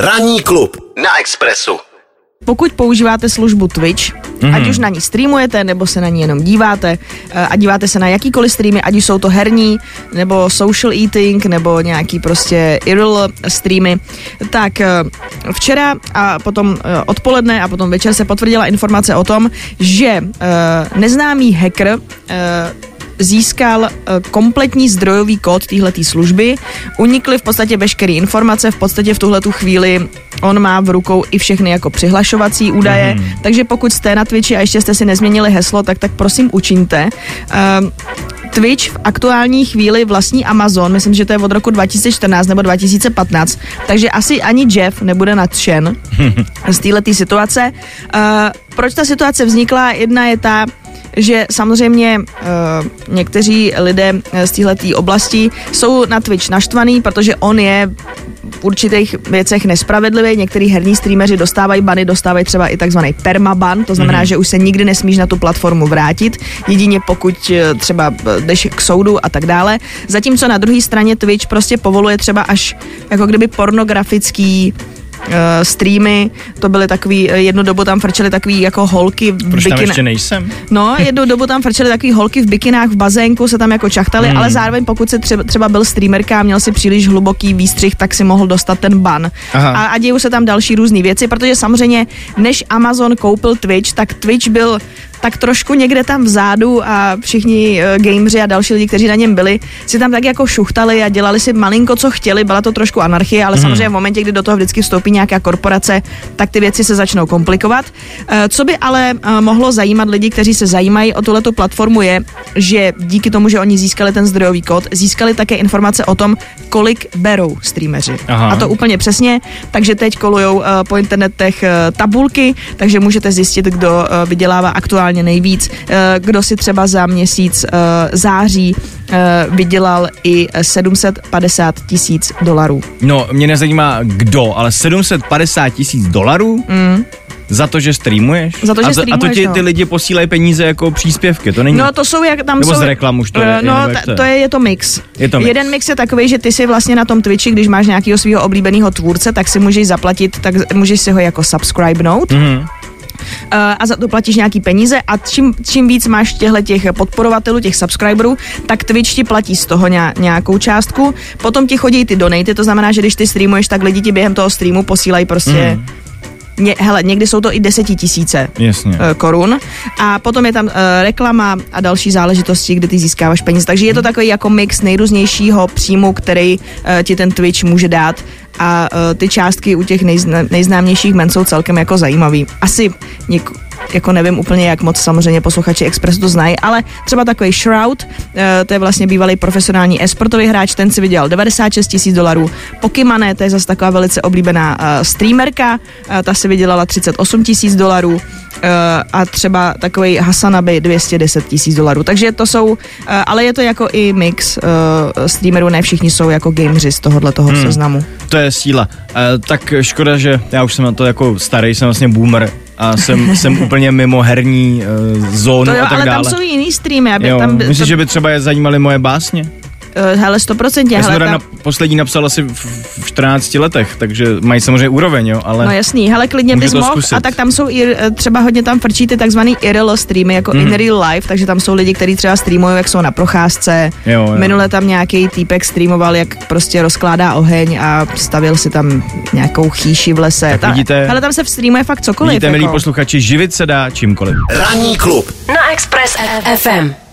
Ranní klub na Expressu. Pokud používáte službu Twitch, mm-hmm. ať už na ní streamujete, nebo se na ní jenom díváte, eh, a díváte se na jakýkoliv streamy, ať už jsou to herní, nebo social eating, nebo nějaký prostě IRL streamy, tak eh, včera a potom eh, odpoledne a potom večer se potvrdila informace o tom, že neznámý hacker získal eh, kompletní zdrojový kód téhleté služby, unikly v podstatě veškeré informace, v podstatě v tuhle chvíli on má v rukou i všechny jako přihlašovací údaje, mm. takže pokud jste na Twitchi a ještě jste si nezměnili heslo, tak tak prosím učiňte. Uh, Twitch v aktuální chvíli vlastní Amazon, myslím, že to je od roku 2014 nebo 2015, takže asi ani Jeff nebude nadšen z této situace. Uh, proč ta situace vznikla? Jedna je ta, že samozřejmě uh, někteří lidé eh, z této oblasti jsou na Twitch naštvaný, protože on je v určitých věcech nespravedlivý. Některý herní streameři dostávají bany, dostávají třeba i takzvaný permaban, to znamená, mm-hmm. že už se nikdy nesmíš na tu platformu vrátit, jedině pokud eh, třeba jdeš k soudu a tak dále. Zatímco na druhé straně Twitch prostě povoluje třeba až jako kdyby pornografický streamy, to byly takový, eh, jednu dobu tam frčely takový jako holky v Proč tam ještě nejsem? No, jednu dobu tam frčely takový holky v bikinách v bazénku, se tam jako čachtali, hmm. ale zároveň pokud se třeba, třeba byl streamerka a měl si příliš hluboký výstřih, tak si mohl dostat ten ban. Aha. A, a dějou se tam další různé věci, protože samozřejmě než Amazon koupil Twitch, tak Twitch byl tak trošku někde tam vzadu a všichni uh, gameři a další lidi, kteří na něm byli, si tam tak jako šuchtali a dělali si malinko, co chtěli, byla to trošku anarchie, ale hmm. samozřejmě v momentě, kdy do toho vždycky vstoupí nějaká korporace, tak ty věci se začnou komplikovat. Uh, co by ale uh, mohlo zajímat lidi, kteří se zajímají o tuhletu platformu, je, že díky tomu, že oni získali ten zdrojový kód, získali také informace o tom, kolik berou streameři. Aha. A to úplně přesně, takže teď kolujou uh, po internetech uh, tabulky, takže můžete zjistit, kdo uh, vydělává aktuálně aktuálně nejvíc. Eh, kdo si třeba za měsíc eh, září eh, vydělal i 750 tisíc dolarů. No, mě nezajímá kdo, ale 750 tisíc dolarů? Mm. Za to, že streamuješ? Za to, že a, to, a to ti no. ty lidi posílají peníze jako příspěvky, to není? No to jsou jak tam Nebo jsou... z reklam už to je? No, ta, to je, je to mix. Je to mix. Jeden mix je takový, že ty si vlastně na tom Twitchi, když máš nějakého svého oblíbeného tvůrce, tak si můžeš zaplatit, tak můžeš si ho jako subscribenout. Mm-hmm a za to platíš nějaký peníze a čím, čím víc máš těchto těch podporovatelů, těch subscriberů, tak Twitch ti platí z toho nějakou částku. Potom ti chodí ty donaty, to znamená, že když ty streamuješ, tak lidi ti během toho streamu posílají prostě mm Ně, hele, někdy jsou to i desetitisíce Jasně. Uh, korun. A potom je tam uh, reklama a další záležitosti, kde ty získáváš peníze. Takže je to takový jako mix nejrůznějšího příjmu, který uh, ti ten Twitch může dát a uh, ty částky u těch nejzna, nejznámějších men jsou celkem jako zajímavý. Asi něk, jako nevím úplně, jak moc samozřejmě posluchači Express to znají, ale třeba takový Shroud, eh, to je vlastně bývalý profesionální esportový hráč, ten si vydělal 96 tisíc dolarů. Pokimane, to je zase taková velice oblíbená uh, streamerka, uh, ta si vydělala 38 tisíc dolarů a třeba takový Hasanabi 210 tisíc dolarů. Takže to jsou, ale je to jako i mix streamerů, ne všichni jsou jako gameři z tohohle toho hmm. seznamu. To je síla. Tak škoda, že já už jsem na to jako starý, jsem vlastně boomer, a jsem, jsem úplně mimo herní uh, zónu to jo, a tak ale dále. tam jsou jiný streamy, aby jo, tam... Myslíš, to... že by třeba je zajímaly moje básně? Uh, hele, stoprocentně. Já jsem jsem ta... na poslední napsal asi v, v 14 letech, takže mají samozřejmě úroveň, jo, ale... No jasný, hele, klidně bys mohl, a tak tam jsou i, eh, třeba hodně tam frčí ty takzvaný IRL streamy, jako mm. in real life, takže tam jsou lidi, kteří třeba streamují, jak jsou na procházce. Jo, jo. Minule tam nějaký týpek streamoval, jak prostě rozkládá oheň a stavil si tam nějakou chýši v lese. Tak vidíte, ale tam se streamuje fakt cokoliv. Vidíte, jako. milí posluchači, živit se dá čímkoliv. Ranní klub na Express FM.